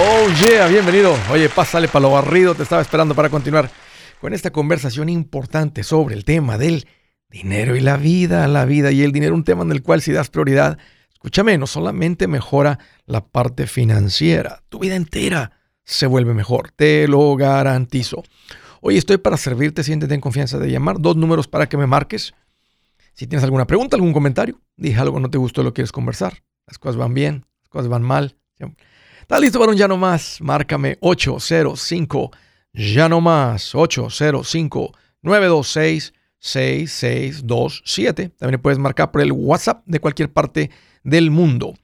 Oh yeah, bienvenido. Oye, pásale para lo barrido, te estaba esperando para continuar con esta conversación importante sobre el tema del dinero y la vida, la vida y el dinero, un tema en el cual si das prioridad, escúchame, no solamente mejora la parte financiera, tu vida entera se vuelve mejor, te lo garantizo. Hoy estoy para servirte, siéntete en confianza de llamar, dos números para que me marques. Si tienes alguna pregunta, algún comentario, dije algo no te gustó, lo quieres conversar, las cosas van bien, las cosas van mal. ¿Estás listo para un ya no más? Márcame 805 ya no más 805 926 6627. También puedes marcar por el WhatsApp de cualquier parte del mundo.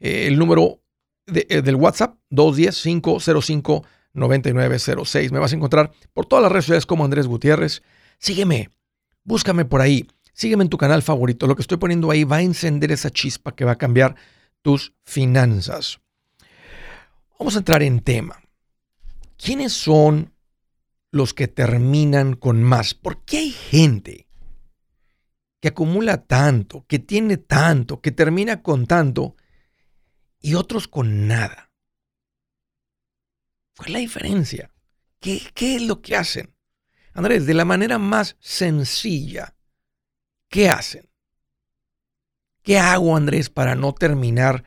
Eh, el número eh, del WhatsApp 210-505-9906. Me vas a encontrar por todas las redes sociales como Andrés Gutiérrez. Sígueme, búscame por ahí. Sígueme en tu canal favorito. Lo que estoy poniendo ahí va a encender esa chispa que va a cambiar tus finanzas. Vamos a entrar en tema. ¿Quiénes son los que terminan con más? ¿Por qué hay gente que acumula tanto, que tiene tanto, que termina con tanto y otros con nada? ¿Cuál es la diferencia? ¿Qué, qué es lo que hacen? Andrés, de la manera más sencilla, ¿qué hacen? ¿Qué hago, Andrés, para no terminar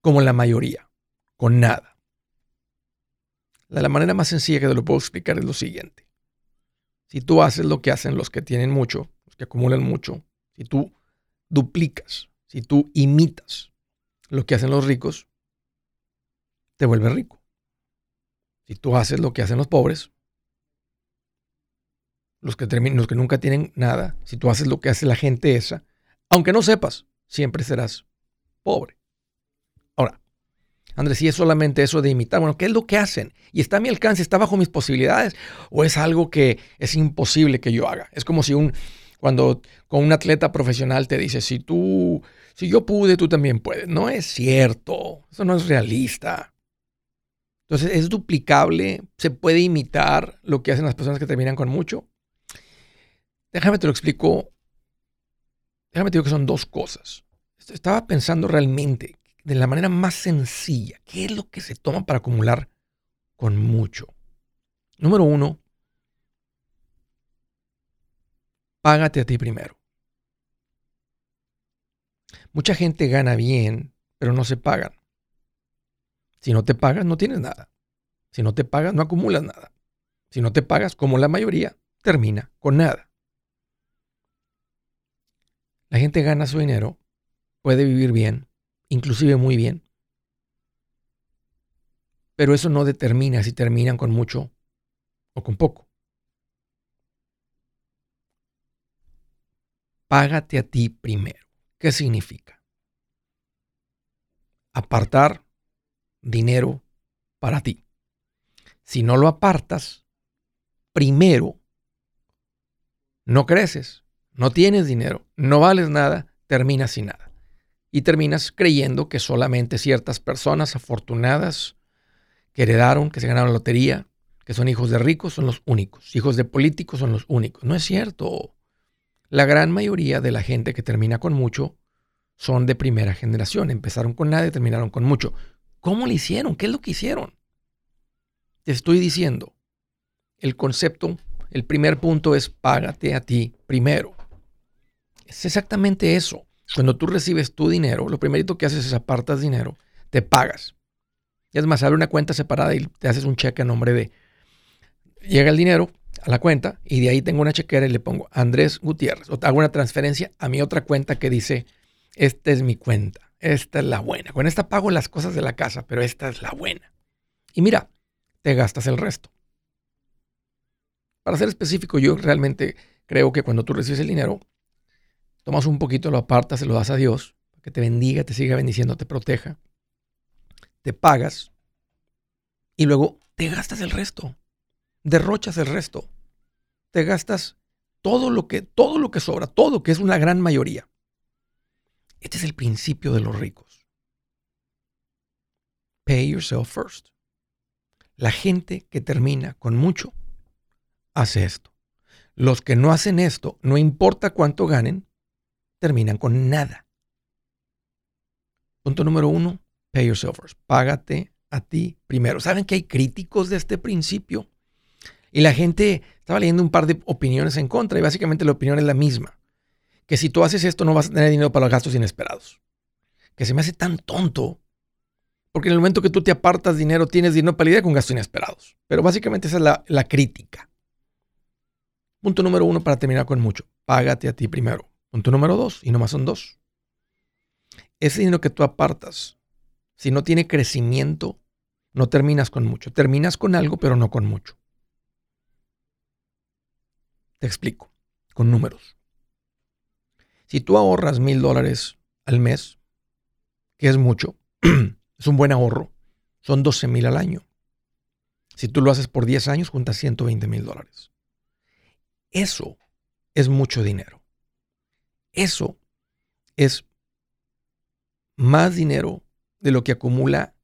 como la mayoría? Nada. La manera más sencilla que te lo puedo explicar es lo siguiente. Si tú haces lo que hacen los que tienen mucho, los que acumulan mucho, si tú duplicas, si tú imitas lo que hacen los ricos, te vuelves rico. Si tú haces lo que hacen los pobres, los que, los que nunca tienen nada, si tú haces lo que hace la gente esa, aunque no sepas, siempre serás pobre. Andrés, si es solamente eso de imitar, bueno, ¿qué es lo que hacen? ¿Y está a mi alcance? ¿Está bajo mis posibilidades? ¿O es algo que es imposible que yo haga? Es como si un, cuando con un atleta profesional te dice, si tú, si yo pude, tú también puedes. No es cierto, eso no es realista. Entonces, ¿es duplicable? ¿Se puede imitar lo que hacen las personas que terminan con mucho? Déjame te lo explico. Déjame te digo que son dos cosas. Estaba pensando realmente de la manera más sencilla. ¿Qué es lo que se toma para acumular con mucho? Número uno, págate a ti primero. Mucha gente gana bien, pero no se pagan. Si no te pagas, no tienes nada. Si no te pagas, no acumulas nada. Si no te pagas, como la mayoría, termina con nada. La gente gana su dinero, puede vivir bien, inclusive muy bien. Pero eso no determina si terminan con mucho o con poco. Págate a ti primero. ¿Qué significa? Apartar dinero para ti. Si no lo apartas, primero, no creces, no tienes dinero, no vales nada, terminas sin nada y terminas creyendo que solamente ciertas personas afortunadas que heredaron, que se ganaron la lotería, que son hijos de ricos, son los únicos. Hijos de políticos son los únicos. No es cierto. La gran mayoría de la gente que termina con mucho son de primera generación. Empezaron con nada y terminaron con mucho. ¿Cómo lo hicieron? ¿Qué es lo que hicieron? Te estoy diciendo, el concepto, el primer punto es págate a ti primero. Es exactamente eso. Cuando tú recibes tu dinero, lo primerito que haces es apartas dinero, te pagas. Es más, abre una cuenta separada y te haces un cheque a nombre de... Llega el dinero a la cuenta y de ahí tengo una chequera y le pongo Andrés Gutiérrez. O hago una transferencia a mi otra cuenta que dice, esta es mi cuenta, esta es la buena. Con esta pago las cosas de la casa, pero esta es la buena. Y mira, te gastas el resto. Para ser específico, yo realmente creo que cuando tú recibes el dinero, tomas un poquito, lo apartas, se lo das a Dios, que te bendiga, te siga bendiciendo, te proteja, te pagas y luego te gastas el resto, derrochas el resto, te gastas todo lo que, todo lo que sobra, todo que es una gran mayoría. Este es el principio de los ricos. Pay yourself first. La gente que termina con mucho hace esto. Los que no hacen esto, no importa cuánto ganen, terminan con nada. Punto número uno, pay yourself first. Págate a ti primero. ¿Saben que hay críticos de este principio? Y la gente estaba leyendo un par de opiniones en contra y básicamente la opinión es la misma. Que si tú haces esto no vas a tener dinero para los gastos inesperados. Que se me hace tan tonto. Porque en el momento que tú te apartas dinero, tienes dinero para lidiar con gastos inesperados. Pero básicamente esa es la, la crítica. Punto número uno para terminar con mucho. Págate a ti primero. Punto número dos, y nomás son dos. Ese dinero que tú apartas, si no tiene crecimiento, no terminas con mucho. Terminas con algo, pero no con mucho. Te explico, con números. Si tú ahorras mil dólares al mes, que es mucho, es un buen ahorro, son 12 mil al año. Si tú lo haces por 10 años, juntas 120 mil dólares. Eso es mucho dinero. Eso es más dinero de lo que acumula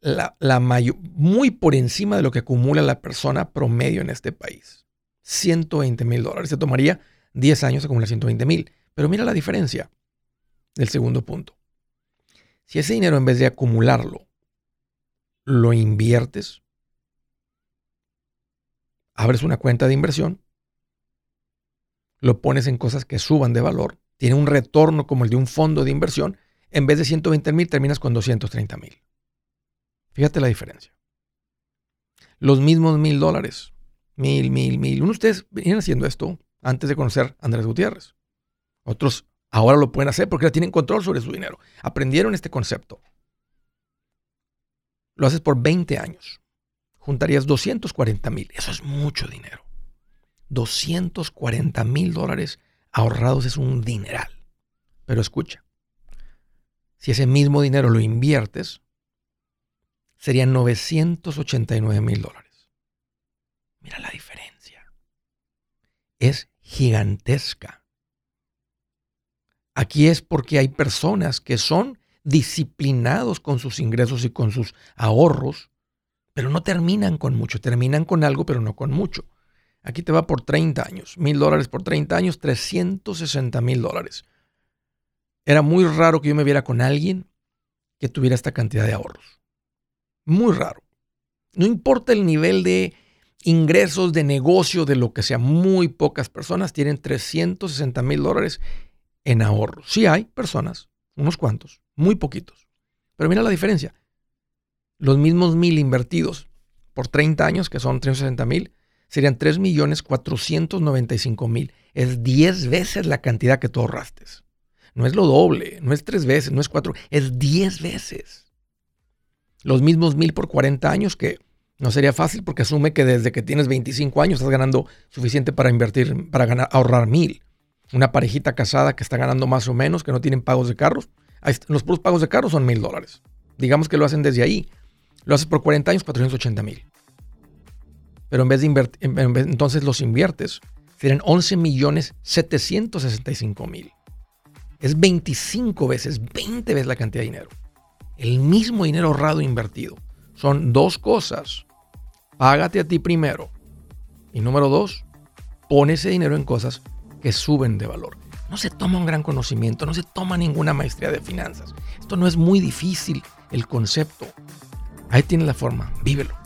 la, mayor, muy por encima de lo que acumula la persona promedio en este país. 120 mil dólares. Se tomaría 10 años acumular 120 mil. Pero mira la diferencia del segundo punto. Si ese dinero en vez de acumularlo, lo inviertes, abres una cuenta de inversión, lo pones en cosas que suban de valor, tiene un retorno como el de un fondo de inversión, en vez de 120 mil terminas con 230 mil. Fíjate la diferencia. Los mismos mil dólares, mil, mil, mil. Uno de ustedes venían haciendo esto antes de conocer a Andrés Gutiérrez. Otros ahora lo pueden hacer porque ya tienen control sobre su dinero. Aprendieron este concepto. Lo haces por 20 años. Juntarías 240 mil. Eso es mucho dinero. 240 mil dólares ahorrados es un dineral. Pero escucha, si ese mismo dinero lo inviertes, serían 989 mil dólares. Mira la diferencia. Es gigantesca. Aquí es porque hay personas que son disciplinados con sus ingresos y con sus ahorros, pero no terminan con mucho, terminan con algo, pero no con mucho. Aquí te va por 30 años, mil dólares por 30 años, 360 mil dólares. Era muy raro que yo me viera con alguien que tuviera esta cantidad de ahorros. Muy raro. No importa el nivel de ingresos, de negocio, de lo que sea, muy pocas personas tienen 360 mil dólares en ahorros. Sí hay personas, unos cuantos, muy poquitos. Pero mira la diferencia. Los mismos mil invertidos por 30 años, que son 360 mil, serían 3 millones 495 mil. Es 10 veces la cantidad que tú ahorraste. No es lo doble, no es tres veces, no es cuatro, es diez veces. Los mismos mil por 40 años que no sería fácil porque asume que desde que tienes 25 años estás ganando suficiente para invertir, para ganar, ahorrar mil. Una parejita casada que está ganando más o menos, que no tienen pagos de carros. Los puros pagos de carros son mil dólares. Digamos que lo hacen desde ahí. Lo haces por 40 años, 480 mil. Pero en vez de invertir, entonces los inviertes, serían 11 millones 765 mil. Es 25 veces, 20 veces la cantidad de dinero. El mismo dinero ahorrado e invertido. Son dos cosas. Págate a ti primero. Y número dos, pon ese dinero en cosas que suben de valor. No se toma un gran conocimiento, no se toma ninguna maestría de finanzas. Esto no es muy difícil, el concepto. Ahí tienes la forma, vívelo.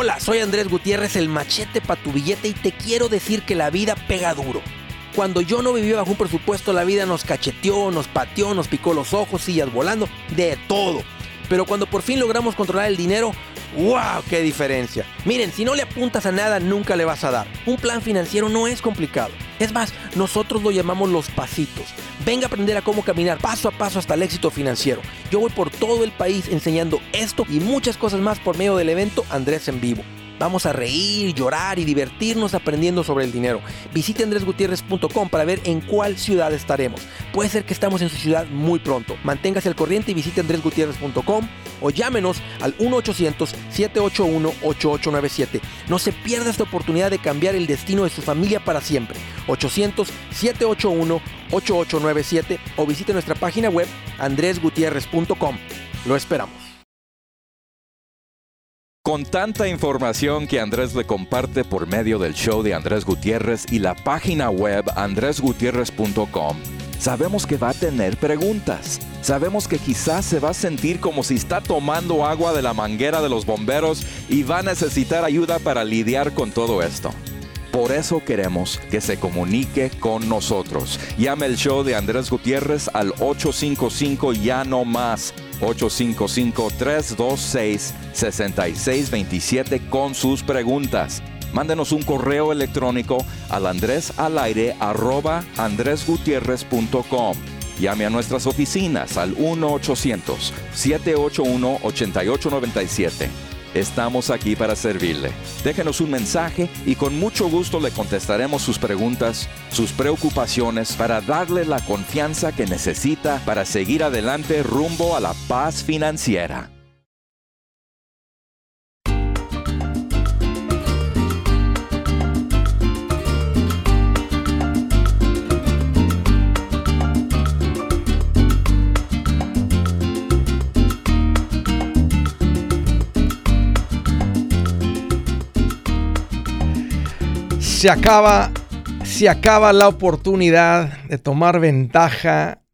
Hola, soy Andrés Gutiérrez, el machete para tu billete y te quiero decir que la vida pega duro. Cuando yo no vivía bajo un presupuesto, la vida nos cacheteó, nos pateó, nos picó los ojos, sillas volando, de todo. Pero cuando por fin logramos controlar el dinero, ¡wow! ¡Qué diferencia! Miren, si no le apuntas a nada, nunca le vas a dar. Un plan financiero no es complicado. Es más, nosotros lo llamamos los pasitos. Venga a aprender a cómo caminar paso a paso hasta el éxito financiero. Yo voy por todo el país enseñando esto y muchas cosas más por medio del evento Andrés en Vivo. Vamos a reír, llorar y divertirnos aprendiendo sobre el dinero. Visite andresgutierrez.com para ver en cuál ciudad estaremos. Puede ser que estamos en su ciudad muy pronto. Manténgase al corriente y visite andresgutierrez.com o llámenos al 1-800-781-8897. No se pierda esta oportunidad de cambiar el destino de su familia para siempre. 800-781-8897 o visite nuestra página web andresgutierrez.com. Lo esperamos. Con tanta información que Andrés le comparte por medio del show de Andrés Gutiérrez y la página web andresgutierrez.com, sabemos que va a tener preguntas. Sabemos que quizás se va a sentir como si está tomando agua de la manguera de los bomberos y va a necesitar ayuda para lidiar con todo esto. Por eso queremos que se comunique con nosotros. Llame el show de Andrés Gutiérrez al 855 ya no más 855-326-6627 con sus preguntas. Mándenos un correo electrónico al andresalaire arroba andresgutierrez.com. Llame a nuestras oficinas al 1-800-781-8897. Estamos aquí para servirle. Déjenos un mensaje y con mucho gusto le contestaremos sus preguntas, sus preocupaciones para darle la confianza que necesita para seguir adelante rumbo a la paz financiera. Se acaba, se acaba la oportunidad de tomar ventaja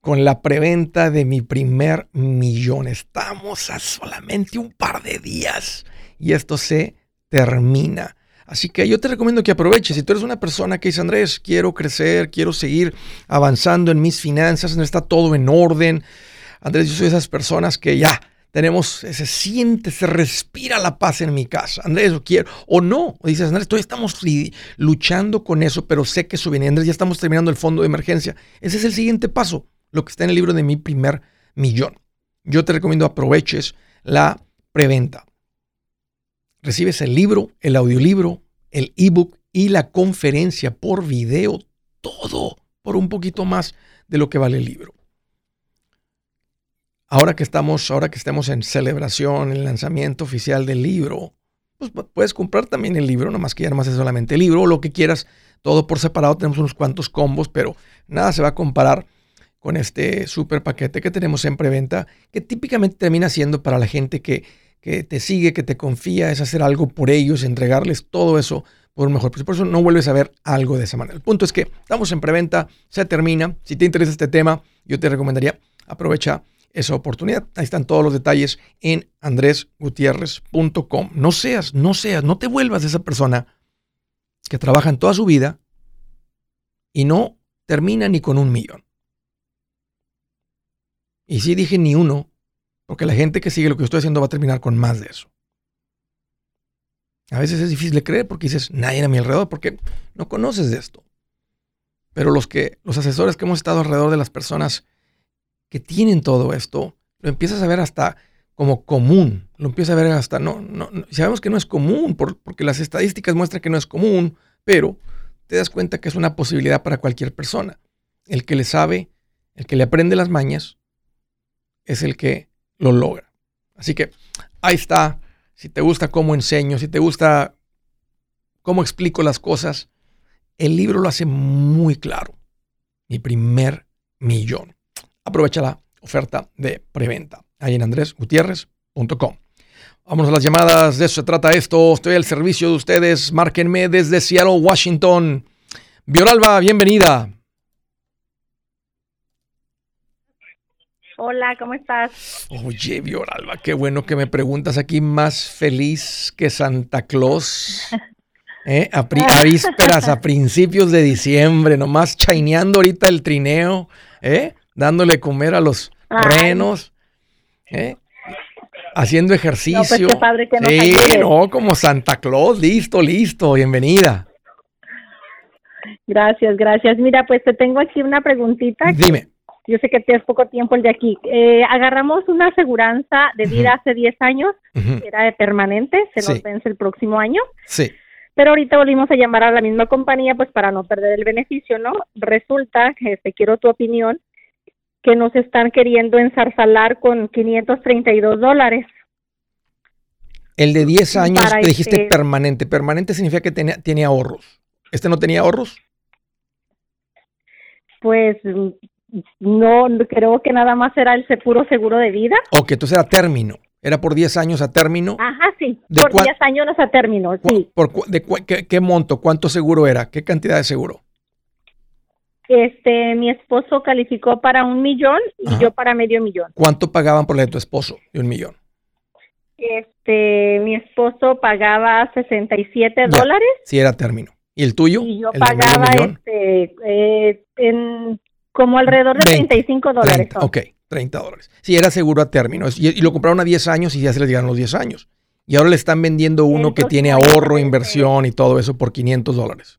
con la preventa de mi primer millón. Estamos a solamente un par de días y esto se termina. Así que yo te recomiendo que aproveches. Si tú eres una persona que dice, Andrés, quiero crecer, quiero seguir avanzando en mis finanzas, no está todo en orden. Andrés, yo soy de esas personas que ya tenemos, se siente, se respira la paz en mi casa. Andrés, lo quiero. O no, o dices, Andrés, todavía estamos luchando con eso, pero sé que eso viene. Andrés, ya estamos terminando el fondo de emergencia. Ese es el siguiente paso, lo que está en el libro de mi primer millón. Yo te recomiendo aproveches la preventa. recibes el libro, el audiolibro, el ebook y la conferencia por video, todo por un poquito más de lo que vale el libro. Ahora que estamos, ahora que estamos en celebración, el lanzamiento oficial del libro, pues puedes comprar también el libro, nomás que ya nomás es solamente el libro, o lo que quieras, todo por separado. Tenemos unos cuantos combos, pero nada se va a comparar con este super paquete que tenemos en preventa, que típicamente termina siendo para la gente que, que te sigue, que te confía, es hacer algo por ellos, entregarles todo eso por un mejor precio. Por eso no vuelves a ver algo de esa manera. El punto es que estamos en preventa, se termina. Si te interesa este tema, yo te recomendaría aprovecha esa oportunidad. Ahí están todos los detalles en andresgutierrez.com. No seas, no seas, no te vuelvas esa persona que trabaja en toda su vida y no termina ni con un millón. Y sí dije ni uno, porque la gente que sigue lo que estoy haciendo va a terminar con más de eso. A veces es difícil de creer porque dices, nadie a mi alrededor, porque no conoces de esto. Pero los que, los asesores que hemos estado alrededor de las personas que tienen todo esto, lo empiezas a ver hasta como común. Lo empiezas a ver hasta, no, no, sabemos que no es común, porque las estadísticas muestran que no es común, pero te das cuenta que es una posibilidad para cualquier persona. El que le sabe, el que le aprende las mañas, es el que lo logra. Así que ahí está. Si te gusta cómo enseño, si te gusta cómo explico las cosas, el libro lo hace muy claro. Mi primer millón. Aprovecha la oferta de preventa ahí en andresgutierrez.com. Vamos a las llamadas, de eso se trata esto. Estoy al servicio de ustedes. Márquenme desde Seattle, Washington. Vioralba, bienvenida. Hola, ¿cómo estás? Oye, Vioralba, qué bueno que me preguntas aquí más feliz que Santa Claus. ¿Eh? A, vísperas, a principios de diciembre, nomás chaineando ahorita el trineo, ¿eh? Dándole comer a los renos, ¿eh? haciendo ejercicio. No, pues qué padre que sí, no, como Santa Claus, listo, listo, bienvenida. Gracias, gracias. Mira, pues te tengo aquí una preguntita. Dime. Yo sé que tienes poco tiempo el de aquí. Eh, agarramos una aseguranza de vida hace 10 años, era de permanente, se nos vence el próximo año. Sí. Pero ahorita volvimos a llamar a la misma compañía, pues para no perder el beneficio, ¿no? Resulta, que te quiero tu opinión, que nos están queriendo ensarzalar con 532 dólares. El de 10 años, te dijiste este permanente. Permanente significa que tenía, tiene ahorros. ¿Este no tenía ahorros? Pues no, creo que nada más era el puro seguro de vida. Ok, entonces era término. Era por 10 años a término. Ajá, sí. por 10 años a término, sí. Por, de, qué, monto? ¿Cuánto seguro era? ¿Qué cantidad de seguro? Este, mi esposo calificó para un millón y yo para medio millón. ¿Cuánto pagaban por la de tu esposo de un millón? Este, mi esposo pagaba 67 dólares. Sí, era término. ¿Y el tuyo? Y yo pagaba este, eh, en como alrededor de 35 dólares. ok, 30 dólares. Sí, era seguro a término. Y, lo compraron a 10 años y ya se les llegaron los 10 años. Y ahora le están vendiendo uno que tiene ahorro, inversión y todo eso por 500 dólares.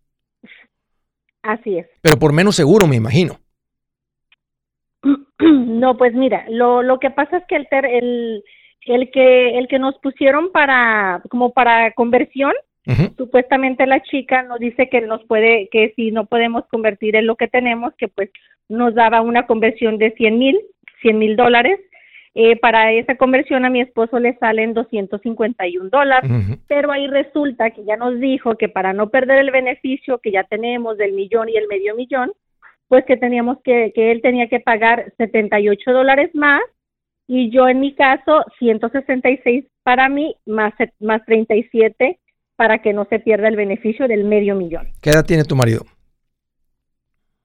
Así es. Pero por menos seguro, me imagino. No, pues mira, lo, lo que pasa es que el, el, el que el que nos pusieron para como para conversión, supuestamente la chica nos dice que nos puede que si no podemos convertir en lo que tenemos, que pues nos daba una conversión de 100 mil, 100 mil dólares eh, para esa conversión a mi esposo le salen 251 dólares, pero ahí resulta que ya nos dijo que para no perder el beneficio que ya tenemos del millón y el medio millón, pues que teníamos que, que él tenía que pagar 78 dólares más y yo en mi caso 166 para mí más, más 37 para que no se pierda el beneficio del medio millón. ¿Qué edad tiene tu marido?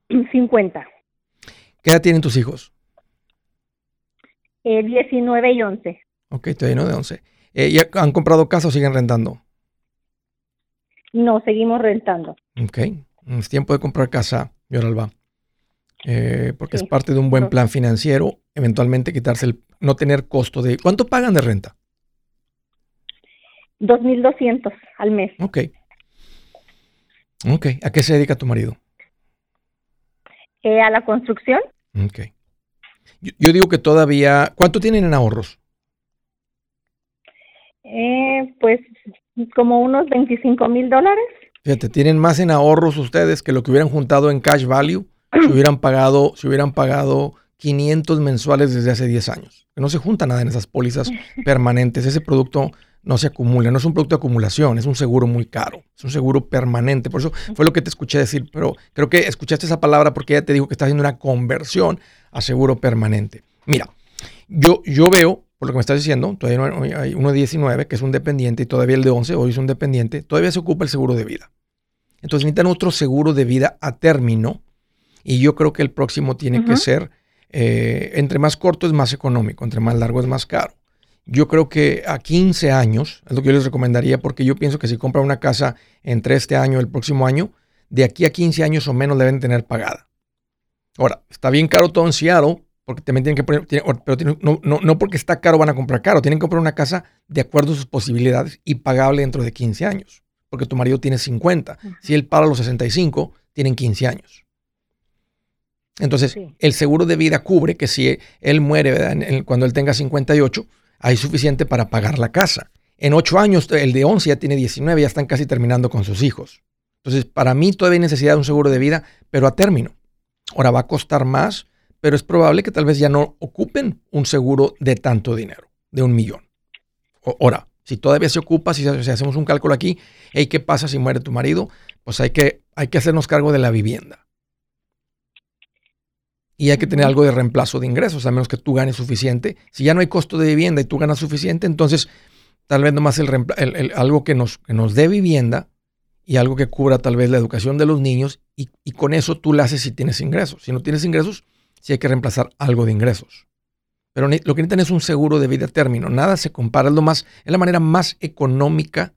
50. ¿Qué edad tienen tus hijos? 19 y 11. Ok, estoy lleno de 11. Eh, ¿Ya han comprado casa o siguen rentando? No, seguimos rentando. Ok, es tiempo de comprar casa, Yoralba. Eh, porque es parte de un buen plan financiero, eventualmente quitarse el, no tener costo de... ¿Cuánto pagan de renta? 2.200 al mes. Ok. Ok, ¿a qué se dedica tu marido? Eh, a la construcción. Ok. Yo, digo que todavía, ¿cuánto tienen en ahorros? Eh, pues como unos 25 mil dólares. Fíjate, tienen más en ahorros ustedes que lo que hubieran juntado en cash value si hubieran pagado, si hubieran pagado 500 mensuales desde hace 10 años. No se junta nada en esas pólizas permanentes. Ese producto no se acumula, no es un producto de acumulación, es un seguro muy caro, es un seguro permanente. Por eso fue lo que te escuché decir, pero creo que escuchaste esa palabra porque ella te dijo que está haciendo una conversión a seguro permanente. Mira, yo, yo veo, por lo que me estás diciendo, todavía hay uno de 19 que es un dependiente y todavía el de 11, hoy es un dependiente, todavía se ocupa el seguro de vida. Entonces necesitan otro seguro de vida a término y yo creo que el próximo tiene que ser, eh, entre más corto es más económico, entre más largo es más caro. Yo creo que a 15 años es lo que yo les recomendaría porque yo pienso que si compran una casa entre este año y el próximo año, de aquí a 15 años o menos deben tener pagada. Ahora, está bien caro todo en Seattle, porque también tienen que poner, pero no, no, porque está caro van a comprar caro, tienen que comprar una casa de acuerdo a sus posibilidades y pagable dentro de 15 años, porque tu marido tiene 50. Si él paga los 65, tienen 15 años. Entonces, el seguro de vida cubre que si él muere cuando él tenga 58, hay suficiente para pagar la casa. En 8 años, el de 11 ya tiene 19, ya están casi terminando con sus hijos. Entonces, para mí todavía hay necesidad de un seguro de vida, pero a término. Ahora va a costar más pero es probable que tal vez ya no ocupen un seguro de tanto dinero, de un millón. Ahora, si todavía se ocupa, si, hacemos un cálculo aquí, ¿qué pasa si muere tu marido? Pues hay que, hay que hacernos cargo de la vivienda. Y hay que tener algo de reemplazo de ingresos, a menos que tú ganes suficiente. Si ya no hay costo de vivienda y tú ganas suficiente, entonces tal vez nomás el, algo que nos, que nos dé vivienda y algo que cubra tal vez la educación de los niños y, y con eso tú la haces si tienes ingresos. Si no tienes ingresos, si hay que reemplazar algo de ingresos. Pero lo que necesitan es un seguro de vida término. Nada se compara, es, lo más, es la manera más económica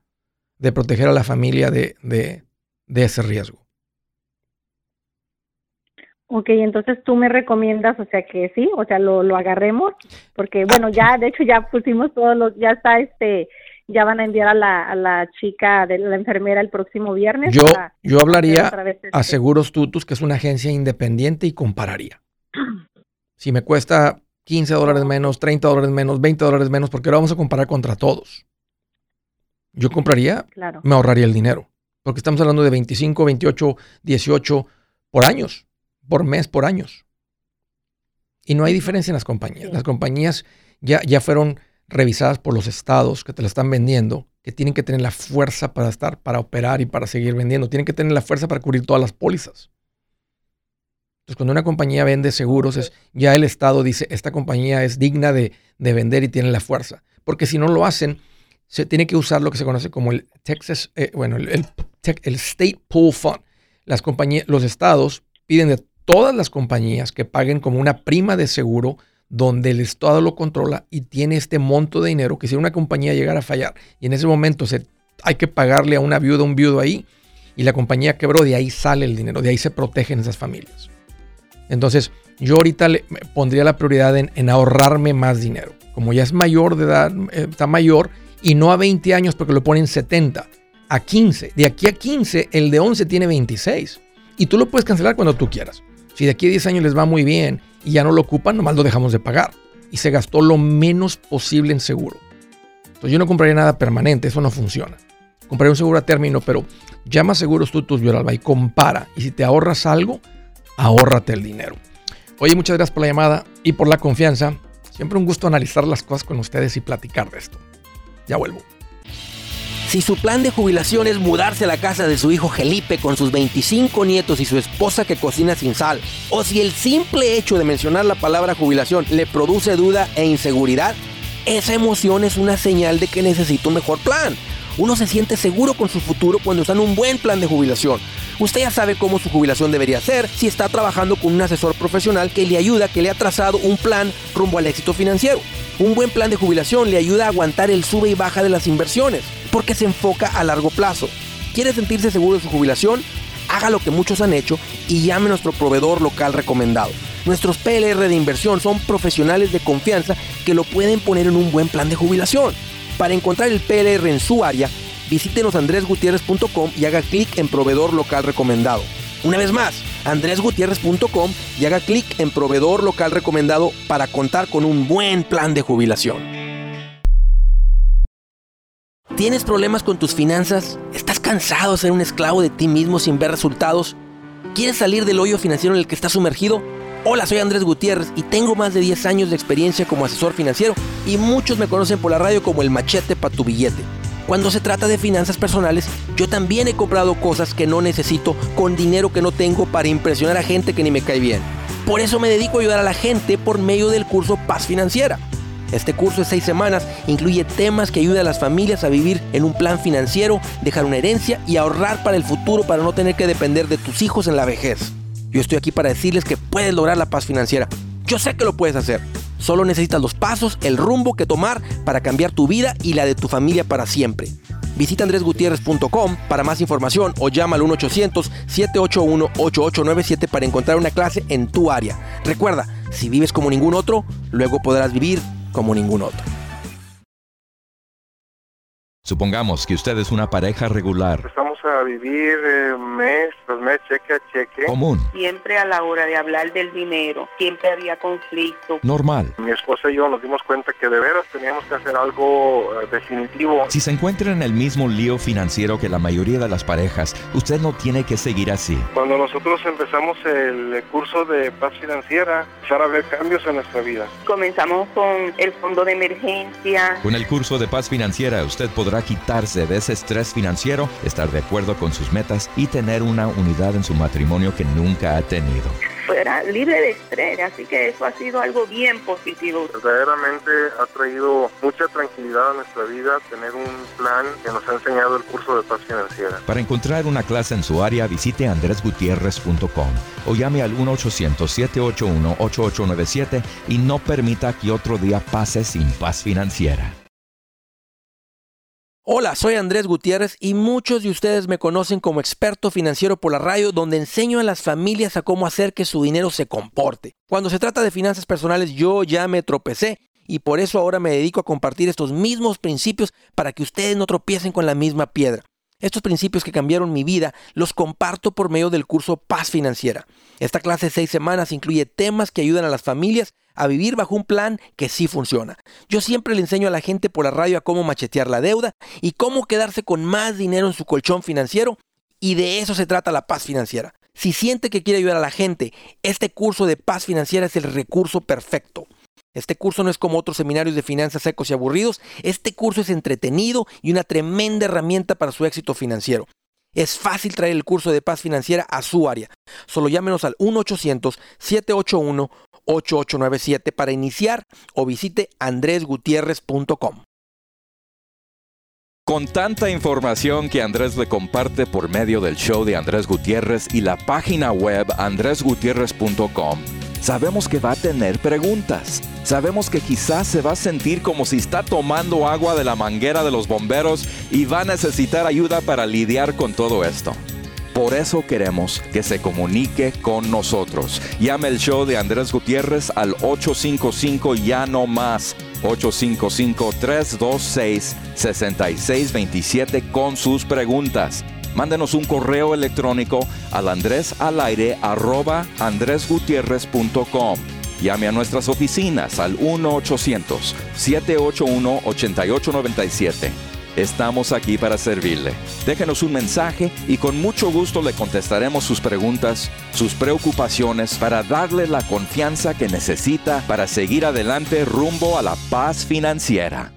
de proteger a la familia de, ese riesgo. Ok, entonces tú me recomiendas, o sea que sí, o sea, lo, agarremos, porque bueno, ya, de hecho ya pusimos todos los, ya está este, ya van a enviar a la, a la chica de la enfermera el próximo viernes. Yo, yo hablaría a este Seguros Tutus, que es una agencia independiente, y compararía. Si me cuesta 15 dólares menos, 30 dólares menos, 20 dólares menos, porque ahora vamos a comparar contra todos. Yo compraría, me ahorraría el dinero. Porque estamos hablando de 25, 28, 18 por años, por mes, por años. Y no hay diferencia en las compañías. Las compañías ya, ya fueron revisadas por los estados que te la están vendiendo, que tienen que tener la fuerza para estar, para operar y para seguir vendiendo. Tienen que tener la fuerza para cubrir todas las pólizas. Entonces, cuando una compañía vende seguros, es, ya el Estado dice, esta compañía es digna de, vender y tiene la fuerza. Porque si no lo hacen, se tiene que usar lo que se conoce como el Texas, eh, bueno, el, el, State Pool Fund. Las compañías, los estados piden de todas las compañías que paguen como una prima de seguro donde el Estado lo controla y tiene este monto de dinero que si una compañía llegara a fallar y en ese momento se, hay que pagarle a una viuda, un viudo ahí y la compañía quebró, de ahí sale el dinero, de ahí se protegen esas familias. Entonces, yo ahorita le pondría la prioridad en, ahorrarme más dinero. Como ya es mayor de edad, eh, está mayor, y no a 20 años porque lo ponen 70, a 15. De aquí a 15, el de 11 tiene 26. Y tú lo puedes cancelar cuando tú quieras. Si de aquí a 10 años les va muy bien y ya no lo ocupan, nomás lo dejamos de pagar. Y se gastó lo menos posible en seguro. Entonces yo no compraría nada permanente, eso no funciona. Compraría un seguro a término, pero llama a seguros tú, tus y compara. Y si te ahorras algo, ahórrate el dinero. Oye, muchas gracias por la llamada y por la confianza. Siempre un gusto analizar las cosas con ustedes y platicar de esto. Ya vuelvo. Si su plan de jubilación es mudarse a la casa de su hijo Felipe con sus 25 nietos y su esposa que cocina sin sal, o si el simple hecho de mencionar la palabra jubilación le produce duda e inseguridad, esa emoción es una señal de que necesita un mejor plan. Uno se siente seguro con su futuro cuando está en un buen plan de jubilación. Usted ya sabe cómo su jubilación debería ser si está trabajando con un asesor profesional que le ayuda, que le ha trazado un plan rumbo al éxito financiero. Un buen plan de jubilación le ayuda a aguantar el sube y baja de las inversiones, porque se enfoca a largo plazo. ¿Quiere sentirse seguro de su jubilación? Haga lo que muchos han hecho y llame a nuestro proveedor local recomendado. Nuestros PLR de inversión son profesionales de confianza que lo pueden poner en un buen plan de jubilación. Para encontrar el PLR en su área, visítenos andresgutierrez.com y haga clic en proveedor local recomendado. Una vez más, andresgutierrez.com y haga clic en proveedor local recomendado para contar con un buen plan de jubilación. ¿Tienes problemas con tus finanzas? ¿Estás cansado de ser un esclavo de ti mismo sin ver resultados? ¿Quieres salir del hoyo financiero en el que estás sumergido? Hola, soy Andrés Gutiérrez y tengo más de 10 años de experiencia como asesor financiero y muchos me conocen por la radio como el machete para tu billete. Cuando se trata de finanzas personales, yo también he comprado cosas que no necesito con dinero que no tengo para impresionar a gente que ni me cae bien. Por eso me dedico a ayudar a la gente por medio del curso Paz Financiera. Este curso de seis semanas incluye temas que ayudan a las familias a vivir en un plan financiero, dejar una herencia y ahorrar para el futuro para no tener que depender de tus hijos en la vejez. Yo estoy aquí para decirles que puedes lograr la paz financiera. Yo sé que lo puedes hacer. Solo necesitas los pasos, el rumbo que tomar para cambiar tu vida y la de tu familia para siempre. Visita andresgutierrez.com para más información o llama al 1-800-781-8897 para encontrar una clase en tu área. Recuerda, si vives como ningún otro, luego podrás vivir como ningún otro. Supongamos que usted es una pareja regular. A vivir eh, mes tras mes, cheque a cheque. Común. Siempre a la hora de hablar del dinero, siempre había conflicto. Normal. Mi esposa y yo nos dimos cuenta que de veras teníamos que hacer algo eh, definitivo. Si se encuentra en el mismo lío financiero que la mayoría de las parejas, usted no tiene que seguir así. Cuando nosotros empezamos el curso de paz financiera, empezar a ver cambios en nuestra vida. Comenzamos con el fondo de emergencia. Con el curso de paz financiera, usted podrá quitarse de ese estrés financiero, estar de acuerdo con sus metas y tener una unidad en su matrimonio que nunca ha tenido. Fuera libre de estrés, así que eso ha sido algo bien positivo. Verdaderamente ha traído mucha tranquilidad a nuestra vida tener un plan que nos ha enseñado el curso de paz financiera. Para encontrar una clase en su área, visite andresgutierrez.com o llame al 1-800-781-8897 y no permita que otro día pase sin paz financiera. Hola, soy Andrés Gutiérrez y muchos de ustedes me conocen como experto financiero por la radio donde enseño a las familias a cómo hacer que su dinero se comporte. Cuando se trata de finanzas personales yo ya me tropecé y por eso ahora me dedico a compartir estos mismos principios para que ustedes no tropiecen con la misma piedra. Estos principios que cambiaron mi vida los comparto por medio del curso Paz Financiera. Esta clase de seis semanas incluye temas que ayudan a las familias a vivir bajo un plan que sí funciona. Yo siempre le enseño a la gente por la radio a cómo machetear la deuda y cómo quedarse con más dinero en su colchón financiero y de eso se trata la paz financiera. Si siente que quiere ayudar a la gente, este curso de paz financiera es el recurso perfecto. Este curso no es como otros seminarios de finanzas secos y aburridos. Este curso es entretenido y una tremenda herramienta para su éxito financiero. Es fácil traer el curso de paz financiera a su área. Solo llámenos al 1-800-781-8897 para iniciar o visite andresgutierrez.com. Con tanta información que Andrés le comparte por medio del show de Andrés Gutiérrez y la página web andresgutierrez.com, sabemos que va a tener preguntas. Sabemos que quizás se va a sentir como si está tomando agua de la manguera de los bomberos y va a necesitar ayuda para lidiar con todo esto. Por eso queremos que se comunique con nosotros. Llame el show de Andrés Gutiérrez al 855 ya no más. 855-326-6627 con sus preguntas. Mándenos un correo electrónico al andresalaire arroba. Llame a nuestras oficinas al 1-800-781-8897. Estamos aquí para servirle. Déjenos un mensaje y con mucho gusto le contestaremos sus preguntas, sus preocupaciones para darle la confianza que necesita para seguir adelante rumbo a la paz financiera.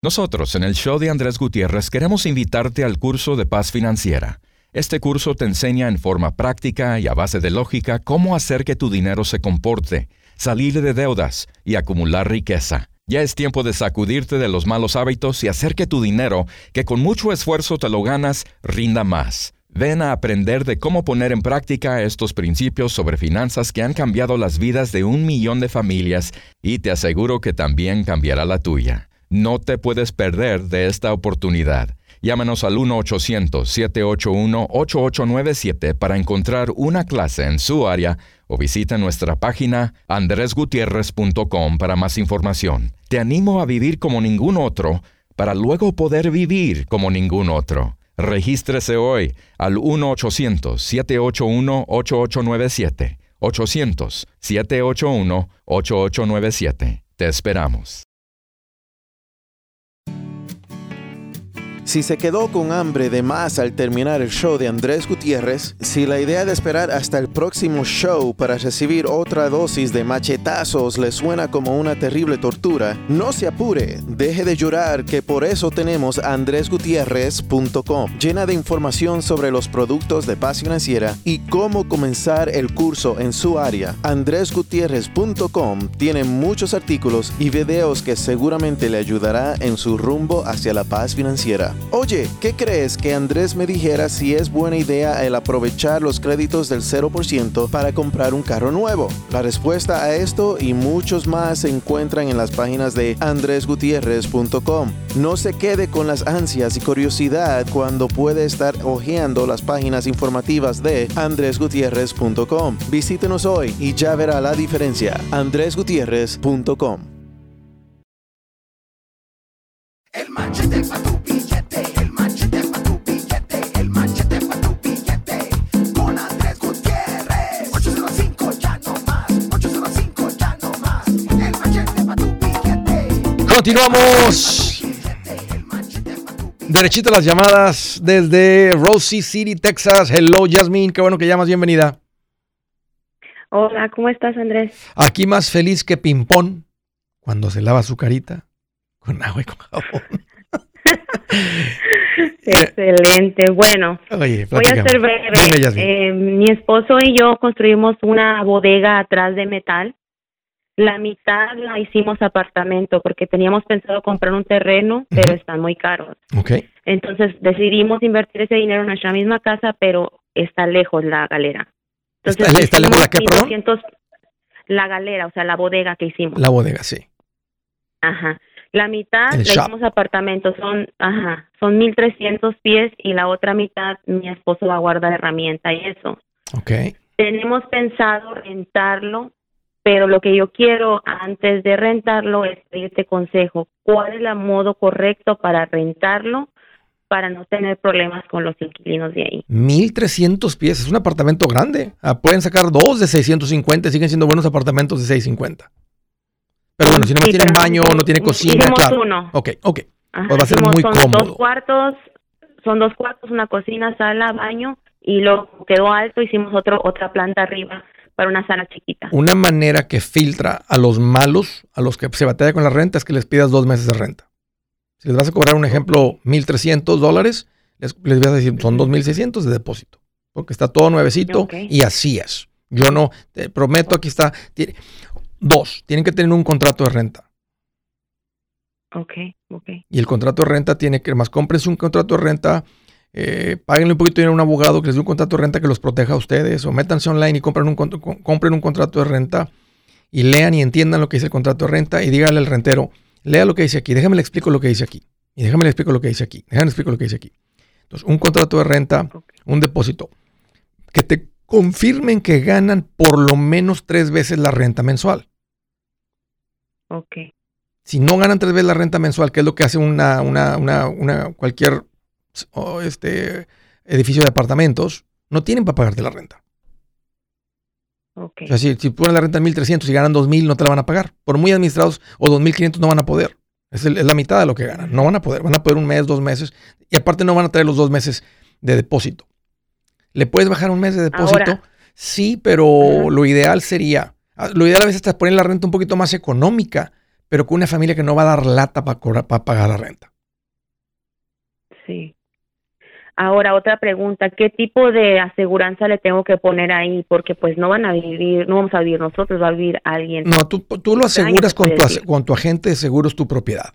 Nosotros en el show de Andrés Gutiérrez queremos invitarte al curso de paz financiera. Este curso te enseña en forma práctica y a base de lógica cómo hacer que tu dinero se comporte, salir de deudas y acumular riqueza. Ya es tiempo de sacudirte de los malos hábitos y hacer que tu dinero, que con mucho esfuerzo te lo ganas, rinda más. Ven a aprender de cómo poner en práctica estos principios sobre finanzas que han cambiado las vidas de un millón de familias y te aseguro que también cambiará la tuya. No te puedes perder de esta oportunidad. Llámanos al 1-800-781-8897 para encontrar una clase en su área o visita nuestra página andresgutierrez.com para más información. Te animo a vivir como ningún otro para luego poder vivir como ningún otro. Regístrese hoy al 1-800-781-8897. 800-781-8897. Te esperamos. Si se quedó con hambre de más al terminar el show de Andrés Gutiérrez, si la idea de esperar hasta el próximo show para recibir otra dosis de machetazos le suena como una terrible tortura, no se apure, deje de llorar que por eso tenemos andresgutierrez.com, llena de información sobre los productos de paz financiera y cómo comenzar el curso en su área. andresgutierrez.com tiene muchos artículos y videos que seguramente le ayudará en su rumbo hacia la paz financiera. Oye, ¿qué crees que Andrés me dijera si es buena idea el aprovechar los créditos del 0% para comprar un carro nuevo? La respuesta a esto y muchos más se encuentran en las páginas de andresgutierrez.com. No se quede con las ansias y curiosidad cuando puede estar hojeando las páginas informativas de andresgutierrez.com. Visítenos hoy y ya verá la diferencia. andresgutierrez.com. El machete Continuamos. Derechito las llamadas desde Rosie City, Texas. Hello, Jasmine. Qué bueno que llamas. Bienvenida. Hola, ¿cómo estás, Andrés? Aquí más feliz que Pimpón cuando se lava su carita con agua y con jabón. Excelente. Bueno, Oye, voy a ser breve. Dime. Eh, mi esposo y yo construimos una bodega atrás de metal. La mitad la hicimos apartamento porque teníamos pensado comprar un terreno, pero están muy caros. Ok. Entonces decidimos invertir ese dinero en nuestra misma casa, pero está lejos la galera. Entonces, ¿Está- está lejos la qué, hicimos perdón? 1200 la galera, o sea, la bodega que hicimos. La bodega, sí. Ajá. La mitad El shop. hicimos apartamento, son, ajá, son 1300 pies y la otra mitad mi esposo va a guardar herramienta y eso. Ok. Tenemos pensado rentarlo, pero lo que yo quiero antes de rentarlo es pedirte consejo. ¿Cuál es el modo correcto para rentarlo para no tener problemas con los inquilinos de ahí? 1300 pies. Es un apartamento grande. Ah, pueden sacar dos de 650. Siguen siendo buenos apartamentos de 650. Pero bueno, si no Sí, tienen baño, no tiene cocina, claro. uno. Ok, ok. Ajá, Pues va a ser muy son cómodo. Dos cuartos, son dos cuartos, una cocina, sala, baño y luego quedó alto, hicimos otro otra planta arriba para una sala chiquita. Una manera que filtra a los malos, a los que se batalla con la renta, es que les pidas dos meses de renta. Si les vas a cobrar un ejemplo 1.300 dólares, les, les vas a decir, son 2.600 de depósito. Porque está todo nuevecito Ok. y así es. Yo no, te prometo, aquí está. tiene- dos, tienen que tener un contrato de renta. Okay, okay. Y el contrato de renta tiene que, más cómprense un contrato de renta, eh, páguenle un poquito de dinero a un abogado que les dé un contrato de renta que los proteja a ustedes, o métanse online y compren un, compren un contrato de renta y lean y entiendan lo que dice el contrato de renta y díganle al rentero, lea lo que dice aquí, déjame le explico lo que dice aquí, y déjame le explico lo que dice aquí, déjame le explico lo que dice aquí. Entonces, un contrato de renta, un depósito, que te confirmen que ganan por lo menos tres veces la renta mensual. Okay. Si no ganan tres veces la renta mensual, que es lo que hace una, una, una, una- cualquier o este, edificio de apartamentos, no tienen para pagarte la renta. Okay. O sea, si, si ponen la renta en 1.300 y ganan 2.000, no te la van a pagar. Por muy administrados o 2.500 no van a poder. Es, el- es la mitad de lo que ganan. No van a poder. Van a poder un mes, dos meses. Y aparte no van a traer los dos meses de depósito. ¿Le puedes bajar un mes de depósito? Ahora. Sí, pero lo ideal sería, ah, lo ideal a veces es poner la renta un poquito más económica, pero con una familia que no va a dar lata para pagar la renta. Sí. Ahora otra pregunta, ¿qué tipo de aseguranza le tengo que poner ahí? Porque pues no van a vivir, no vamos a vivir nosotros, va a vivir alguien. No, tú, tú lo aseguras se con tu, con tu agente de seguros tu propiedad.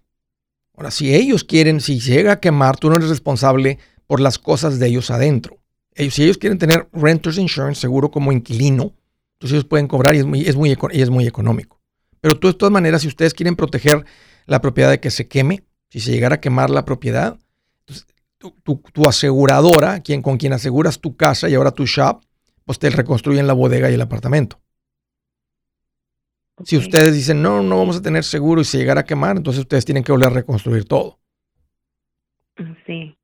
Ahora, si ellos quieren, si llega a quemar, tú no eres responsable por las cosas de ellos adentro. Ellos, si ellos quieren tener renters insurance, seguro como inquilino, entonces ellos pueden cobrar y es muy, es muy, y es muy económico. Pero tú, de todas maneras, si ustedes quieren proteger la propiedad de que se queme, si se llegara a quemar la propiedad, tu, tu- tu aseguradora, quien, con quien aseguras tu casa y ahora tu shop, pues te reconstruyen la bodega y el apartamento. Si ustedes dicen, no, no vamos a tener seguro y se llegara a quemar, entonces ustedes tienen que volver a reconstruir todo. Sí.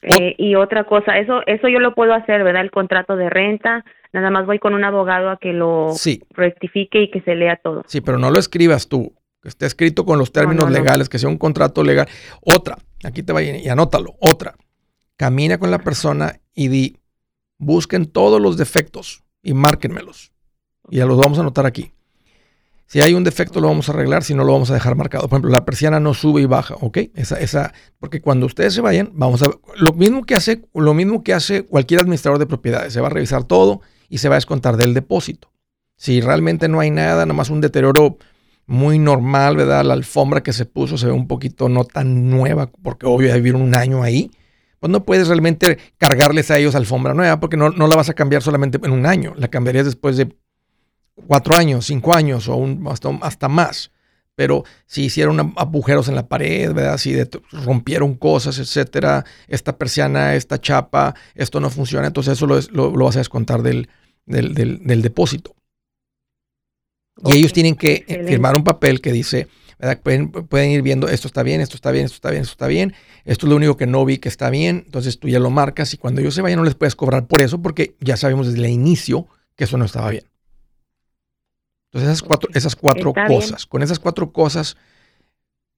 Eh, y otra cosa, eso eso yo lo puedo hacer, ¿verdad? El contrato de renta, nada más voy con un abogado a que lo Sí. rectifique y que se lea todo. Sí, pero no lo escribas tú. Que esté escrito con los términos no, no. legales, que sea un contrato legal. Otra, Aquí te va y anótalo. Otra, camina con la persona y di, busquen todos los defectos y márquenmelos. Y ya los vamos a anotar aquí. Si hay un defecto lo vamos a arreglar, si no lo vamos a dejar marcado. Por ejemplo, la persiana no sube y baja, ¿ok? Esa, esa, porque cuando ustedes se vayan, vamos a lo mismo que hace, lo mismo que hace cualquier administrador de propiedades, se va a revisar todo y se va a descontar del depósito. Si realmente no hay nada, nomás un deterioro muy normal, ¿verdad? La alfombra que se puso se ve un poquito no tan nueva, porque obvio vivir un año ahí. Pues no puedes realmente cargarles a ellos alfombra nueva, porque no, no la vas a cambiar solamente en un año, la cambiarías después de cuatro años, cinco años o un, hasta, más. Pero si hicieron agujeros en la pared, ¿verdad? Si rompieron cosas, etcétera, esta persiana, esta chapa, esto no funciona, entonces eso lo, lo, vas a descontar del, del, depósito. Y ellos tienen que firmar un papel que dice. Pueden, pueden, ir viendo, esto está bien, esto está bien, esto está bien, esto está bien, esto es lo único que no vi que está bien, entonces tú ya lo marcas y cuando ellos se vayan no les puedes cobrar por eso porque ya sabemos desde el inicio que eso no estaba bien. Entonces esas cuatro, esas cuatro cosas, con esas cuatro cosas,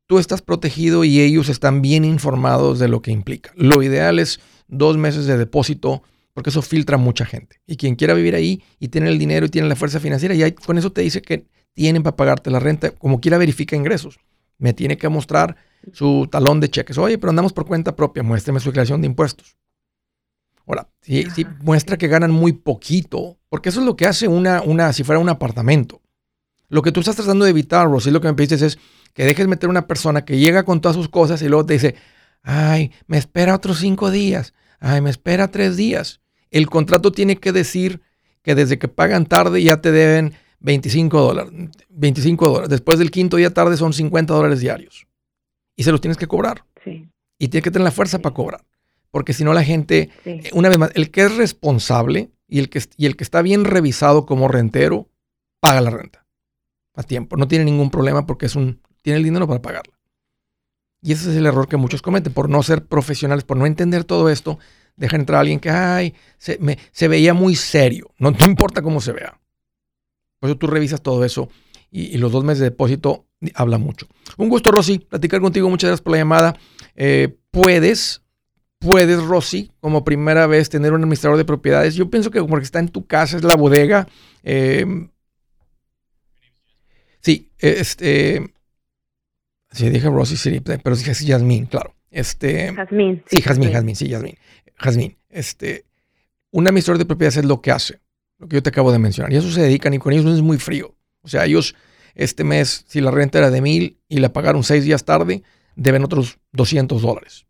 tú estás protegido y ellos están bien informados de lo que implica. Lo ideal es dos meses de depósito porque eso filtra mucha gente. Y quien quiera vivir ahí y tiene el dinero y tiene la fuerza financiera, y con eso te dice que tienen para pagarte la renta, como quiera verifica ingresos. Me tiene que mostrar su talón de cheques. Oye, pero andamos por cuenta propia, muéstrame su declaración de impuestos. Ahora, si, muestra que ganan muy poquito, porque eso es lo que hace una, una, si fuera un apartamento. Lo que tú estás tratando de evitar, Rosy, lo que me pides es que dejes meter una persona que llega con todas sus cosas y luego te dice, ay, me espera otros cinco días, ay, me espera tres días. El contrato tiene que decir que desde que pagan tarde ya te deben 25 dólares. 25 dólares. Después del quinto día tarde son 50 dólares diarios. Y se los tienes que cobrar. Sí. Y tienes que tener la fuerza para cobrar. Porque si no la gente, eh, una vez más, el que es responsable y el que, y el que está bien revisado como rentero, paga la renta a tiempo. No tiene ningún problema porque es un, tiene el dinero para pagarla. Y ese es el error que muchos cometen por no ser profesionales, por no entender todo esto. Dejan entrar a alguien que, ay, se, veía muy serio. No, no, importa cómo se vea. Por eso tú revisas todo eso y, los dos meses de depósito habla mucho. Un gusto, Rosy, platicar contigo. Muchas gracias por la llamada. Eh, puedes, puedes, Rosy, como primera vez tener un administrador de propiedades. Yo pienso que porque está en tu casa, es la bodega. Eh, Sí, este. Sí, dije Rosy sí, pero dije sí, Yasmín, claro. Este. Jazmín. Sí, Jazmín, Jazmín, sí, Yasmín. Jazmín. Este. Un administrador de propiedades es lo que hace, lo que yo te acabo de mencionar. Y eso se dedican y con ellos es muy frío. O sea, ellos, este mes, si la renta era de mil y la pagaron seis días tarde, deben otros 200 dólares.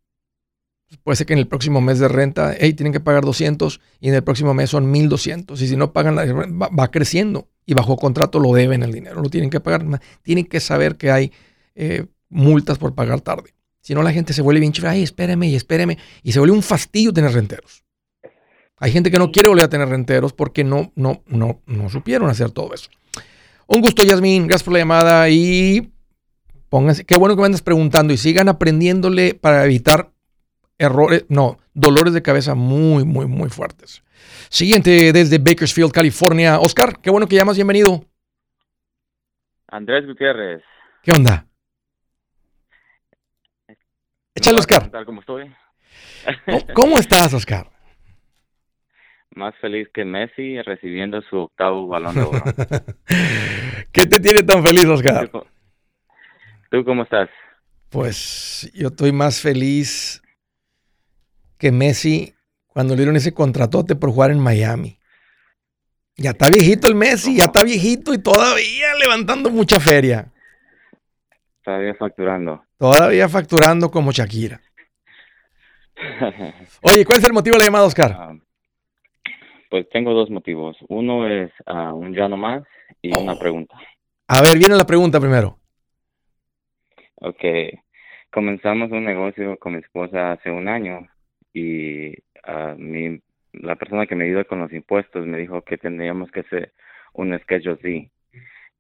Puede ser que en el próximo mes de renta, hey, tienen que pagar 200 y en el próximo mes son 1200. Y si no pagan, la, va, va creciendo y bajo contrato lo deben el dinero, lo tienen que pagar. Tienen que saber que hay eh, multas por pagar tarde. Si no, la gente se vuelve bien chifra, ay, espéreme y espéreme. Y se vuelve un fastidio tener renteros. Hay gente que no quiere volver a tener renteros porque no, no, no, no supieron hacer todo eso. Un gusto, Yasmín. Gracias por la llamada y pónganse. Qué bueno que me andas preguntando y sigan aprendiéndole para evitar errores, no, dolores de cabeza muy, muy, muy fuertes. Siguiente desde Bakersfield, California. Oscar, qué bueno que llamas, bienvenido. Andrés Gutiérrez. ¿Qué onda? Échale, Oscar. ¿Cómo estoy? ¿Cómo estás, Oscar? Más feliz que Messi recibiendo su octavo balón de oro. ¿Qué te tiene tan feliz, Oscar? ¿Tú cómo estás? Pues yo estoy más feliz que Messi cuando le dieron ese contratote por jugar en Miami. Ya está viejito el Messi, ya está viejito y todavía levantando mucha feria. Todavía facturando. Todavía facturando como Shakira. Oye, ¿cuál es el motivo de la llamada, Oscar? Ah, pues tengo dos motivos. Uno es uh, un ya no más y una pregunta. A ver, viene la pregunta primero. Ok. Comenzamos un negocio con mi esposa hace un año y mi, la persona que me ayuda con los impuestos me dijo que tendríamos que hacer un schedule C.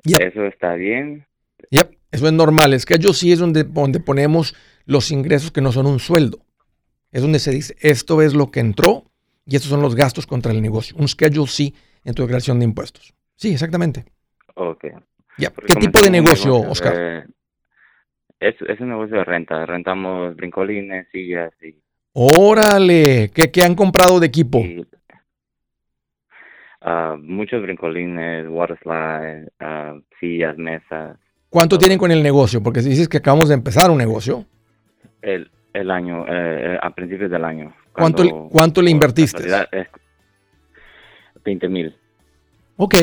¿Eso está bien? Yep, eso es normal. El schedule C es donde, donde ponemos los ingresos que no son un sueldo. Es donde se dice, esto es lo que entró y estos son los gastos contra el negocio. Un schedule C en tu declaración de impuestos. Sí, exactamente. Ok. ¿Qué tipo de negocio, Oscar? Es, es un negocio de renta. Rentamos brincolines, sillas y Órale, ¿qué, qué han comprado de equipo? ah, muchos brincolines, water slide, ah, sillas, mesas. ¿Cuánto tienen con el negocio? Porque si dices que acabamos de empezar un negocio. El, el año, eh, a principios del año. ¿Cuánto, cuando- cuánto le invertiste? casualidad es 20 mil. Ok.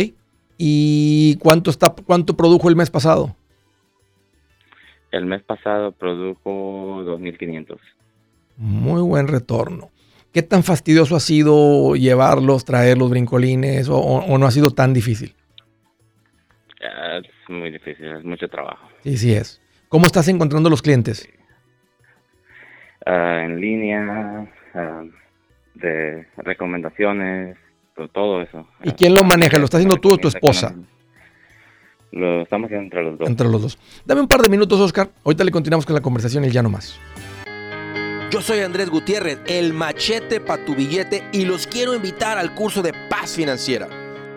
¿Y cuánto, está, cuánto produjo el mes pasado? El mes pasado produjo 2.500. Muy buen retorno. ¿Qué tan fastidioso ha sido llevarlos, traer los brincolines o, o- no ha sido tan difícil? Ah, Es muy difícil, es mucho trabajo. Sí, sí es. ¿Cómo estás encontrando los clientes? Ah, en línea, ah, de recomendaciones, to- todo eso. ¿Y quién lo maneja? ¿Lo está haciendo tú o tu esposa? Lo estamos haciendo entre los dos. Entre los dos. Dame un par de minutos, Oscar. Ahorita le continuamos con la conversación y ya no más. Yo soy Andrés Gutiérrez, el machete para tu billete y los quiero invitar al curso de paz financiera.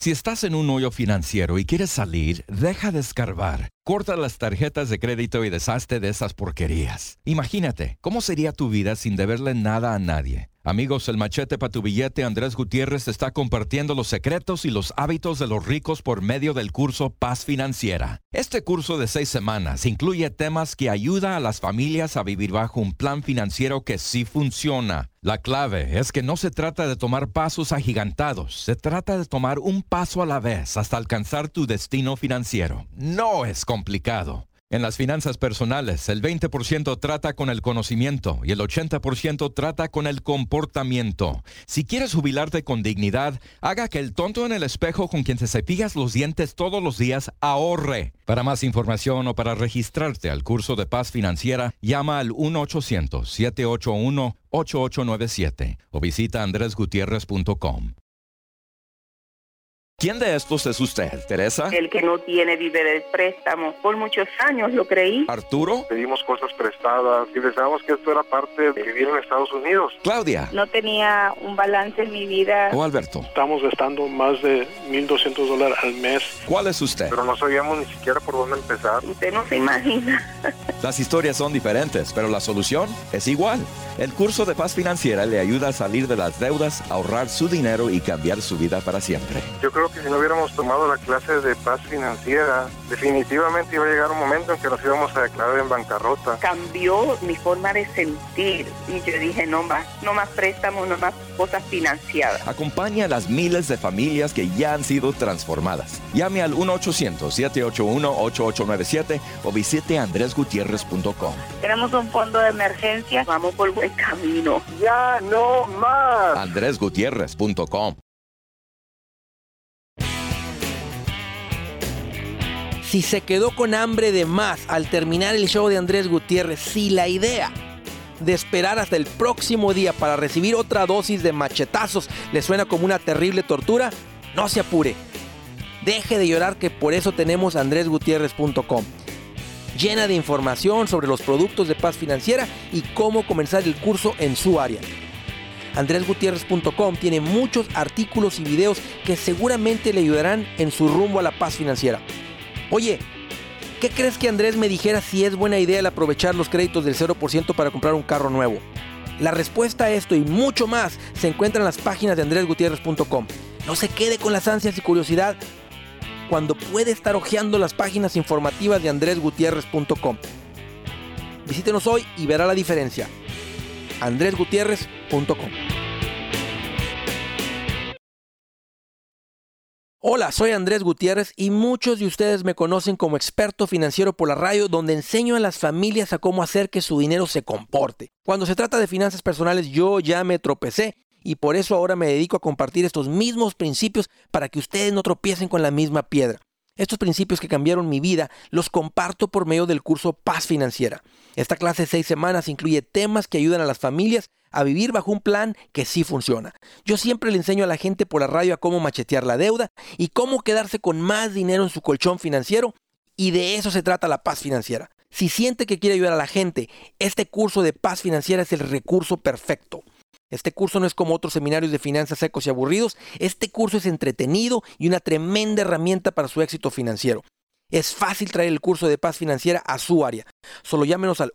Si estás en un hoyo financiero y quieres salir, deja de escarbar. Corta las tarjetas de crédito y deshazte de esas porquerías. Imagínate, ¿cómo sería tu vida sin deberle nada a nadie? Amigos, el machete para tu billete Andrés Gutiérrez está compartiendo los secretos y los hábitos de los ricos por medio del curso Paz Financiera. Este curso de seis semanas incluye temas que ayuda a las familias a vivir bajo un plan financiero que sí funciona. La clave es que no se trata de tomar pasos agigantados, se trata de tomar un paso a la vez hasta alcanzar tu destino financiero. No es complicado. En las finanzas personales, el 20% trata con el conocimiento y el 80% trata con el comportamiento. Si quieres jubilarte con dignidad, haga que el tonto en el espejo con quien te cepillas los dientes todos los días ahorre. Para más información o para registrarte al curso de paz financiera, llama al 1-800-781-8897 o visita andresgutierrez.com. ¿Quién de estos es usted, Teresa? El que no tiene vive del préstamo. Por muchos años lo creí. ¿Arturo? Pedimos cosas prestadas y pensábamos que esto era parte de vivir en Estados Unidos. ¿Claudia? No tenía un balance en mi vida. ¿O Alberto? Estamos gastando más de 1.200 dólares al mes. ¿Cuál es usted? Pero no sabíamos ni siquiera por dónde empezar. Usted no se imagina. Las historias son diferentes, pero la solución es igual. El curso de paz financiera le ayuda a salir de las deudas, ahorrar su dinero y cambiar su vida para siempre. Yo creo que si no hubiéramos tomado la clase de paz financiera, definitivamente iba a llegar un momento en que nos íbamos a declarar en bancarrota. Cambió mi forma de sentir. Y yo dije, no más, no más préstamos, no más cosas financiadas. Acompaña a las miles de familias que ya han sido transformadas. Llame al 1-800-781-8897 o visite andresgutierrez.com. Tenemos un fondo de emergencia. Vamos por buen camino. Ya no más. andresgutierrez.com. Si se quedó con hambre de más al terminar el show de Andrés Gutiérrez, si la idea de esperar hasta el próximo día para recibir otra dosis de machetazos le suena como una terrible tortura, no se apure. Deje de llorar que por eso tenemos andresgutierrez.com. Llena de información sobre los productos de paz financiera y cómo comenzar el curso en su área. andresgutierrez.com tiene muchos artículos y videos que seguramente le ayudarán en su rumbo a la paz financiera. Oye, ¿qué crees que Andrés me dijera si es buena idea el aprovechar los créditos del 0% para comprar un carro nuevo? La respuesta a esto y mucho más se encuentra en las páginas de andresgutierrez.com. No se quede con las ansias y curiosidad cuando puede estar hojeando las páginas informativas de andresgutierrez.com. Visítenos hoy y verá la diferencia. andresgutierrez.com Hola, soy Andrés Gutiérrez y muchos de ustedes me conocen como experto financiero por la radio donde enseño a las familias a cómo hacer que su dinero se comporte. Cuando se trata de finanzas personales yo ya me tropecé y por eso ahora me dedico a compartir estos mismos principios para que ustedes no tropiecen con la misma piedra. Estos principios que cambiaron mi vida los comparto por medio del curso Paz Financiera. Esta clase de seis semanas incluye temas que ayudan a las familias a vivir bajo un plan que sí funciona. Yo siempre le enseño a la gente por la radio a cómo machetear la deuda y cómo quedarse con más dinero en su colchón financiero y de eso se trata la paz financiera. Si siente que quiere ayudar a la gente, este curso de paz financiera es el recurso perfecto. Este curso no es como otros seminarios de finanzas secos y aburridos. Este curso es entretenido y una tremenda herramienta para su éxito financiero. Es fácil traer el curso de paz financiera a su área. Solo llámenos al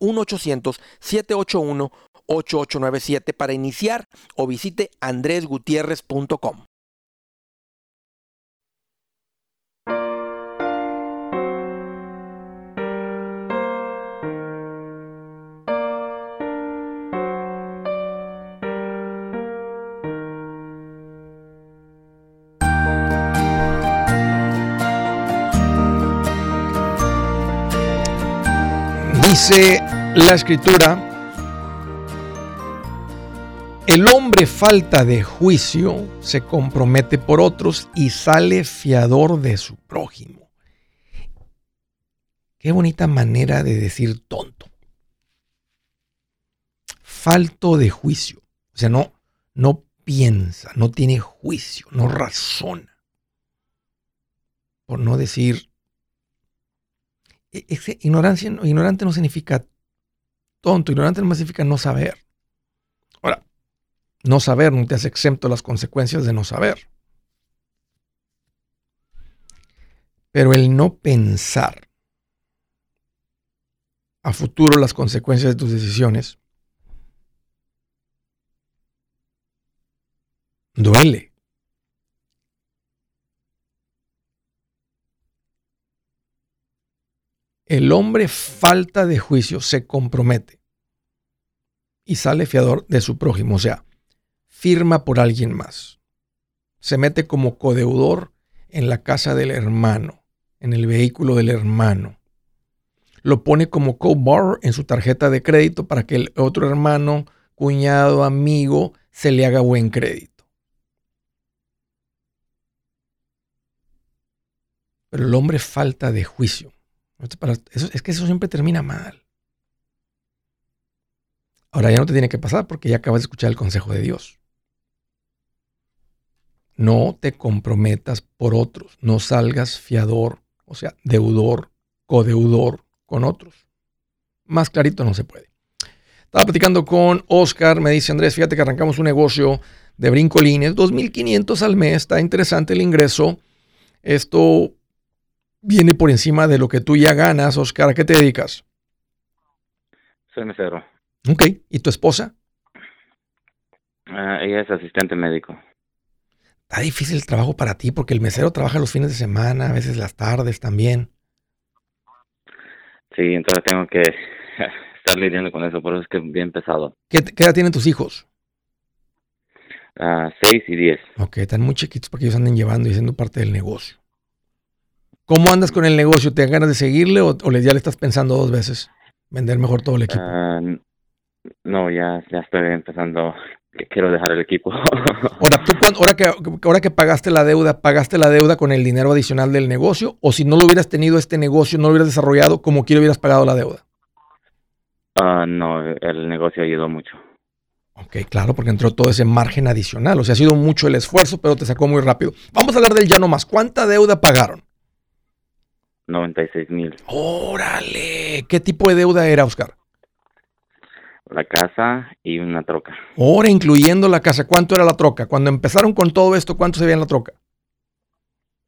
1-800-781-8897 para iniciar o visite andresgutierrez.com. Dice la escritura, el hombre falta de juicio se compromete por otros y sale fiador de su prójimo. Qué bonita manera de decir tonto. Falto de juicio. O sea, no, no piensa, no tiene juicio, no razona. Por no decir e-, ignorante no significa tonto, ignorante no significa no saber. No saber no te hace exento de las consecuencias de no saber. Pero el no pensar a futuro las consecuencias de tus decisiones duele. El hombre falta de juicio se compromete y sale fiador de su prójimo, o sea, firma por alguien más. Se mete como codeudor en la casa del hermano, en el vehículo del hermano. Lo pone como co-borrower en su tarjeta de crédito para que el otro hermano, cuñado, amigo, se le haga buen crédito. Pero el hombre falta de juicio es que eso siempre termina mal. Ahora ya no te tiene que pasar porque ya acabas de escuchar el consejo de Dios. No te comprometas por otros, no salgas fiador, o sea, deudor, codeudor con otros. Más clarito no se puede. Estaba platicando con Oscar, me dice Andrés, fíjate que arrancamos un negocio de brincolines, 2.500 al mes, está interesante el ingreso. Esto viene por encima de lo que tú ya ganas. Oscar, ¿a qué te dedicas? Soy mesero. Ok, ¿y tu esposa? Ah, ella es asistente médico. Está difícil el trabajo para ti porque el mesero trabaja los fines de semana, a veces las tardes también. Sí, entonces tengo que estar lidiando con eso, por eso es que es bien pesado. ¿Qué, qué edad tienen tus hijos? Ah, seis y diez. Ok, están muy chiquitos para que ellos anden llevando y siendo parte del negocio. ¿Cómo andas con el negocio? ¿Te dan ganas de seguirle o, ya le estás pensando dos veces? Vender mejor todo el equipo. Ah, no, ya, ya estoy empezando. Quiero dejar el equipo. ahora, ¿tú ahora, que, ahora que pagaste la deuda, ¿pagaste la deuda con el dinero adicional del negocio? ¿O si no lo hubieras tenido este negocio, no lo hubieras desarrollado, como quiero hubieras pagado la deuda? Ah, no, el negocio ayudó mucho. Ok, claro, porque entró todo ese margen adicional. O sea, ha sido mucho el esfuerzo, pero te sacó muy rápido. Vamos a hablar del ya no más. ¿Cuánta deuda pagaron? 96 mil. Órale, ¿qué tipo de deuda era, Oscar? La casa y una troca. Ahora, incluyendo la casa, ¿cuánto era la troca? Cuando empezaron con todo esto, ¿cuánto se veía en la troca?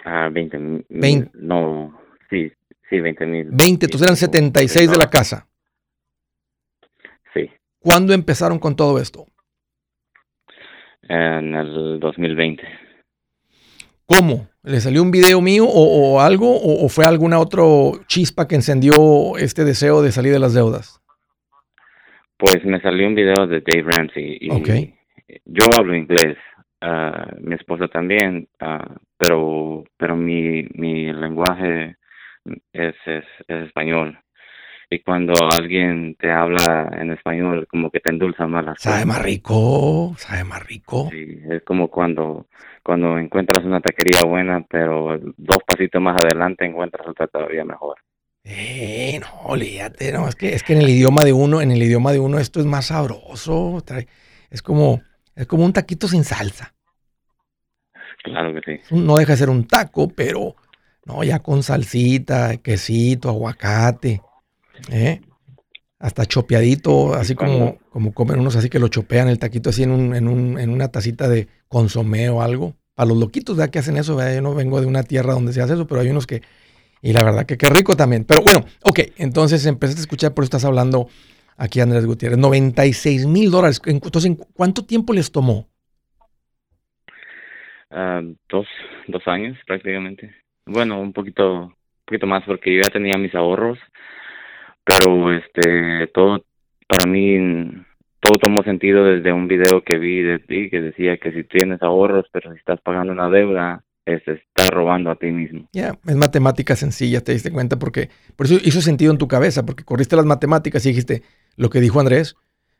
Ah, 20 mil. No, sí, sí, 20 mil. 20, entonces eran 76 de la casa. Sí. ¿Cuándo empezaron con todo esto? En el 2020. ¿Cómo? ¿Le salió un video mío o, algo? O, fue alguna otra chispa que encendió este deseo de salir de las deudas? Pues me salió un video de Dave Ramsey. Y Yo hablo inglés. ah, mi esposa también, ah, pero pero mi mi lenguaje es, es, es español. Y cuando alguien te habla en español, como que te endulza más las Sabe más rico, sabe más rico. Sí, es como cuando cuando encuentras una taquería buena, pero dos pasitos más adelante encuentras otra todavía mejor. Eh, no, olvídate, no, es que, es que en el idioma de uno, en el idioma de uno esto es más sabroso, trae- es como, es como un taquito sin salsa. Claro que sí. No deja de ser un taco, pero no, ya con salsita, quesito, aguacate, ¿eh? hasta chopeadito, así como, como comen unos así que lo chopean el taquito así en, un, en, un, en una tacita de consomé o algo. Para los loquitos ¿verdad? que hacen eso, ¿verdad? yo no vengo de una tierra donde se hace eso, pero hay unos que, y la verdad que qué rico también. Pero bueno, ok, entonces empezaste a escuchar, por eso estás hablando aquí Andrés Gutiérrez, 96 mil dólares. Entonces, ¿en ¿cuánto tiempo les tomó? Ah, dos, dos años prácticamente. Bueno, un poquito, un poquito más porque yo ya tenía mis ahorros, pero este, todo, para mí, todo tomó sentido desde un video que vi de ti que decía que si tienes ahorros, pero si estás pagando una deuda, eh, se está robando a ti mismo. Ya, es matemática sencilla, te diste cuenta, porque por eso hizo sentido en tu cabeza, porque corriste las matemáticas y dijiste, lo que dijo Andrés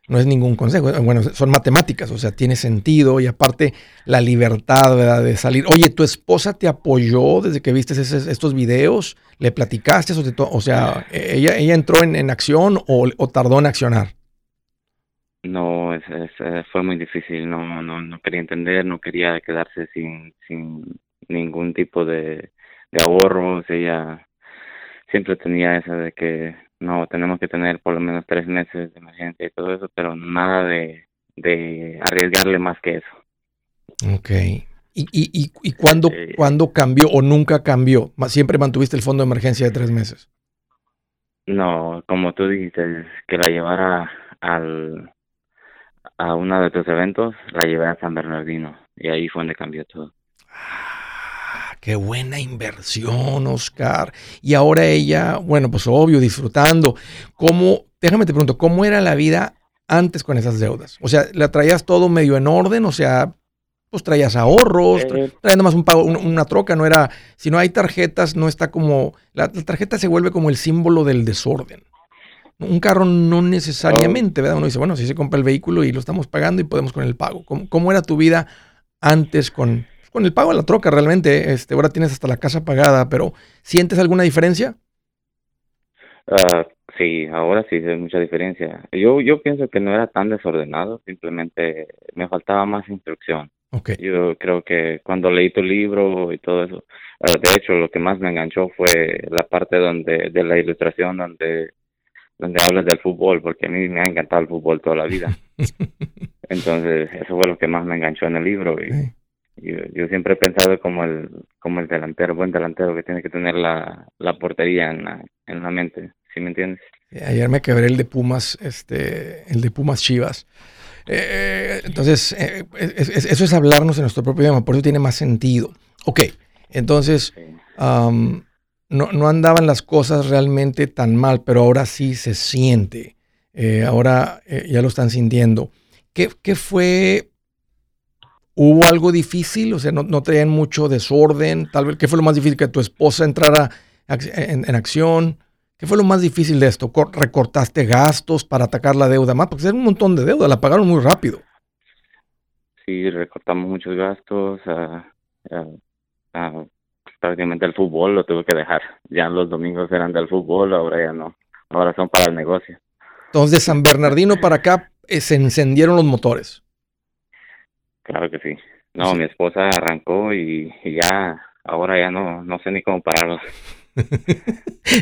no es ningún consejo, bueno, son matemáticas, o sea, tiene sentido y aparte la libertad ¿verdad? de salir. Oye, ¿tu esposa te apoyó desde que viste estos videos? ¿Le platicaste? O, te o sea, ¿ella, ella entró en, en acción o, o tardó en accionar? No, es, es, eh, fue muy difícil, no, no, no quería entender, no quería quedarse sin, sin ningún tipo de, de ahorros, ella siempre tenía esa de que no, tenemos que tener por lo menos tres meses de emergencia y todo eso, pero nada de, de arriesgarle más que eso. Ok. ¿Y, y, y, y cuándo, cuándo cambió o nunca cambió? Siempre mantuviste el fondo de emergencia de tres meses. No, como tú dijiste, que la llevara al, a uno de tus eventos, la llevé a San Bernardino y ahí fue donde cambió todo. Ah, Qué buena inversión, Oscar. Y ahora ella, bueno, pues obvio, disfrutando. ¿Cómo, déjame te pregunto, cómo era la vida antes con esas deudas? O sea, ¿la traías todo medio en orden? O sea, pues traías ahorros, tra- Eh. traías nomás un pago, un- una troca, no era, si no hay tarjetas, no está como, la, la tarjeta se vuelve como el símbolo del desorden. Un carro no necesariamente, ¿verdad? Uno dice, bueno, si se compra el vehículo y lo estamos pagando y podemos con el pago. ¿Cómo, cómo era tu vida antes con, con el pago de la troca realmente? Este, ahora tienes hasta la casa pagada, pero ¿sientes alguna diferencia? Ah, sí, ahora sí hay mucha diferencia. Yo, yo pienso que no era tan desordenado, simplemente me faltaba más instrucción. Yo creo que cuando leí tu libro y todo eso, ah, de hecho lo que más me enganchó fue la parte donde de la ilustración donde donde hablas del fútbol, porque a mí me ha encantado el fútbol toda la vida. Entonces, eso fue lo que más me enganchó en el libro y yo, yo siempre he pensado como el como el delantero, buen delantero que tiene que tener la, la portería en la, en la mente, ¿sí me entiendes? Eh, Ayer me quebré el de Pumas, este, el de Pumas Chivas. Eh, entonces, eh, es- es- eso es hablarnos en nuestro propio idioma, por eso tiene más sentido. Ok, entonces, am, no, no andaban las cosas realmente tan mal, pero ahora sí se siente. Eh, ahora eh, ya lo están sintiendo. ¿Qué, qué fue? ¿Hubo algo difícil? O sea, no, no traían mucho desorden. Tal vez, ¿qué fue lo más difícil? Que tu esposa entrara en, en acción. ¿Qué fue lo más difícil de esto? Cor- ¿Recortaste gastos para atacar la deuda más? Porque era un montón de deuda, la pagaron muy rápido. Sí, recortamos muchos gastos, ah, prácticamente el fútbol lo tuve que dejar. Ya los domingos eran del fútbol, ahora ya no. Ahora son para el negocio. Entonces, de San Bernardino para acá eh, se encendieron los motores. Claro que sí. No, mi esposa arrancó y, y ya, ahora ya no, no sé ni cómo pararlo.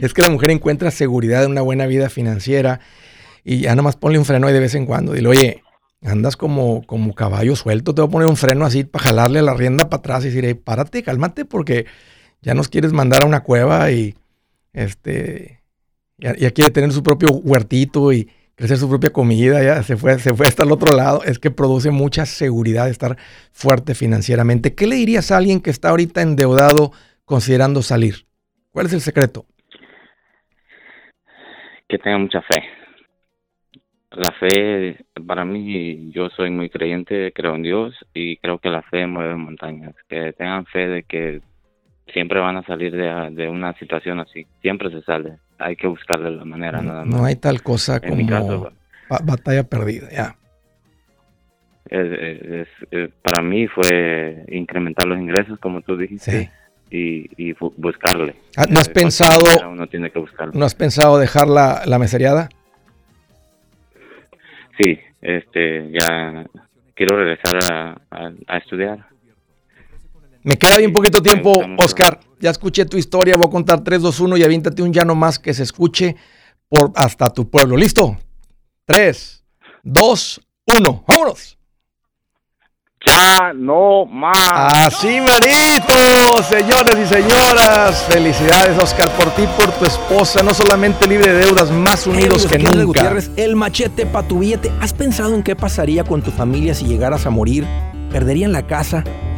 Es que la mujer encuentra seguridad en una buena vida financiera y ya nada más ponle un freno ahí de vez en cuando. Dile, oye, andas como, como caballo suelto, te voy a poner un freno así para jalarle la rienda para atrás y decir, "Ey, párate, cálmate, porque ya nos quieres mandar a una cueva y este ya, ya quiere tener su propio huertito y crecer su propia comida, ya se fue, se fue hasta el otro lado. Es que produce mucha seguridad estar fuerte financieramente. ¿Qué le dirías a alguien que está ahorita endeudado considerando salir? ¿Cuál es el secreto? Que tenga mucha fe. la fe, para mí, yo soy muy creyente, creo en Dios y creo que la fe mueve montañas. Que tengan fe de que siempre van a salir de, de una situación así. Siempre se sale. Hay que buscarle la manera, nada más. No hay tal cosa En como caso, batalla perdida, ya. es- es- es- es- para mí fue incrementar los ingresos, como tú dijiste, y, y bu- buscarle. Ah, ¿No has cualquier pensado, Uno tiene que buscarlo. no has pensado dejar la, la meseriada? Sí, este, ya quiero regresar a, a- a estudiar. Me queda bien poquito tiempo, Oscar. Ya escuché tu historia, voy a contar 3, 2, 1 y avíntate un ya no más que se escuche por hasta tu pueblo. ¿Listo? 3, 2, 1. ¡Vámonos! Ya no más. Así merito, señores y señoras. Felicidades, Oscar, por ti, por tu esposa. No solamente libre de deudas, más unidos que nunca. Gutiérrez, el machete para tu billete. ¿Has pensado en qué pasaría con tu familia si llegaras a morir? ¿Perderían la casa?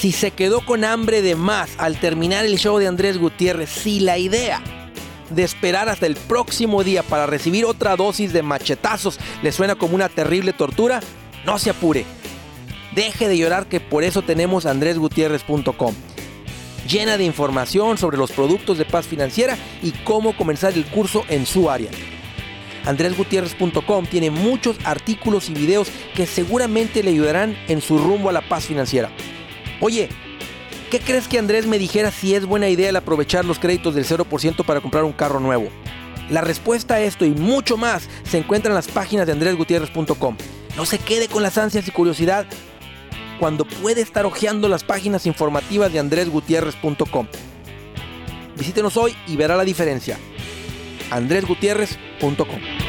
Si se quedó con hambre de más al terminar el show de Andrés Gutiérrez, si la idea de esperar hasta el próximo día para recibir otra dosis de machetazos le suena como una terrible tortura, no se apure. Deje de llorar que por eso tenemos andresgutierrez.com. Llena de información sobre los productos de paz financiera y cómo comenzar el curso en su área. andresgutierrez.com tiene muchos artículos y videos que seguramente le ayudarán en su rumbo a la paz financiera. Oye, ¿qué crees que Andrés me dijera si es buena idea el aprovechar los créditos del 0% para comprar un carro nuevo? La respuesta a esto y mucho más se encuentra en las páginas de andresgutierrez.com. No se quede con las ansias y curiosidad cuando puede estar hojeando las páginas informativas de andresgutierrez.com. Visítenos hoy y verá la diferencia. andresgutierrez.com.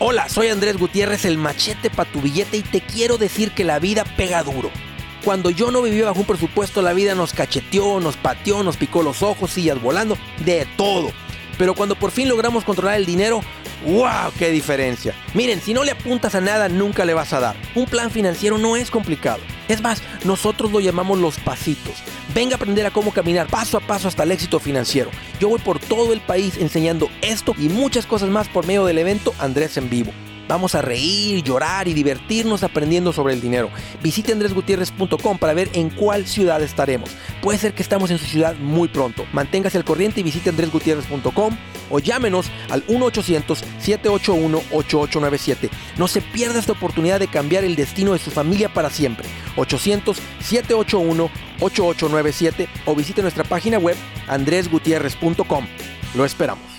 Hola, soy Andrés Gutiérrez, el machete para tu billete y te quiero decir que la vida pega duro. Cuando yo no vivía bajo un presupuesto, la vida nos cacheteó, nos pateó, nos picó los ojos, sillas volando, de todo. Pero cuando por fin logramos controlar el dinero, ¡wow! ¡Qué diferencia! Miren, si no le apuntas a nada, nunca le vas a dar. Un plan financiero no es complicado. Es más, nosotros lo llamamos los pasitos. Venga a aprender a cómo caminar paso a paso hasta el éxito financiero. Yo voy por todo el país enseñando esto y muchas cosas más por medio del evento Andrés en Vivo. Vamos a reír, llorar y divertirnos aprendiendo sobre el dinero. Visite andresgutierrez.com para ver en cuál ciudad estaremos. Puede ser que estamos en su ciudad muy pronto. Manténgase al corriente y visite andresgutierrez.com o llámenos al 1-800-781-8897. No se pierda esta oportunidad de cambiar el destino de su familia para siempre. 800-781-8897 o visite nuestra página web andresgutierrez.com. Lo esperamos.